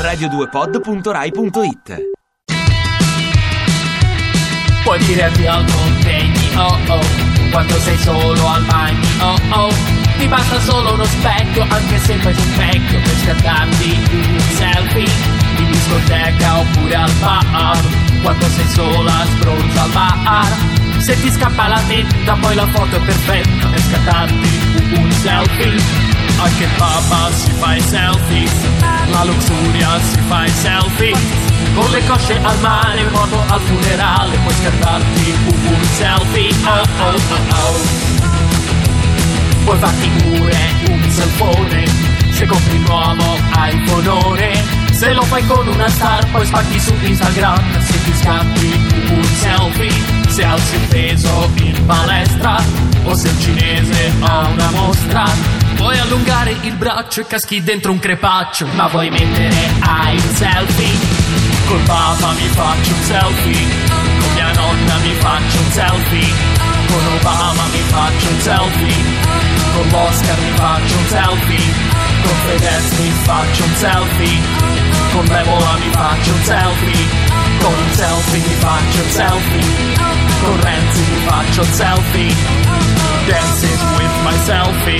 radio2pod.rai.it Puoi addio al contegni, oh oh. Quando sei solo al bagno, oh oh. Ti basta solo uno specchio, anche se fai un vecchio Per scattarti un selfie In discoteca oppure al bar. Quando sei sola sbronza al bar. Se ti scappa la tetta poi la foto è perfetta Per scattarti papà si fa i selfie La luxuria si fa i selfie. Con le cosce al mare, moto al funerale Puoi scattarti un selfie. Oh oh oh oh. Puoi farti pure un selfone Se compri nuovo iPhone Se lo fai con una star poi spacchi su Instagram Se ti scatti un selfie. Se alzi il peso in palestra O se il cinese ha una mostra Vuoi allungare il braccio e caschi dentro un crepaccio Ma vuoi mettere ai selfie? Col papa mi faccio un selfie Con mia nonna mi faccio un selfie Con Obama mi faccio un selfie Con l'Oscar mi faccio un selfie Con Fedez mi faccio un selfie Con Demola mi faccio un selfie Con un selfie mi faccio un selfie Con Renzi mi faccio un selfie Dancing with my selfie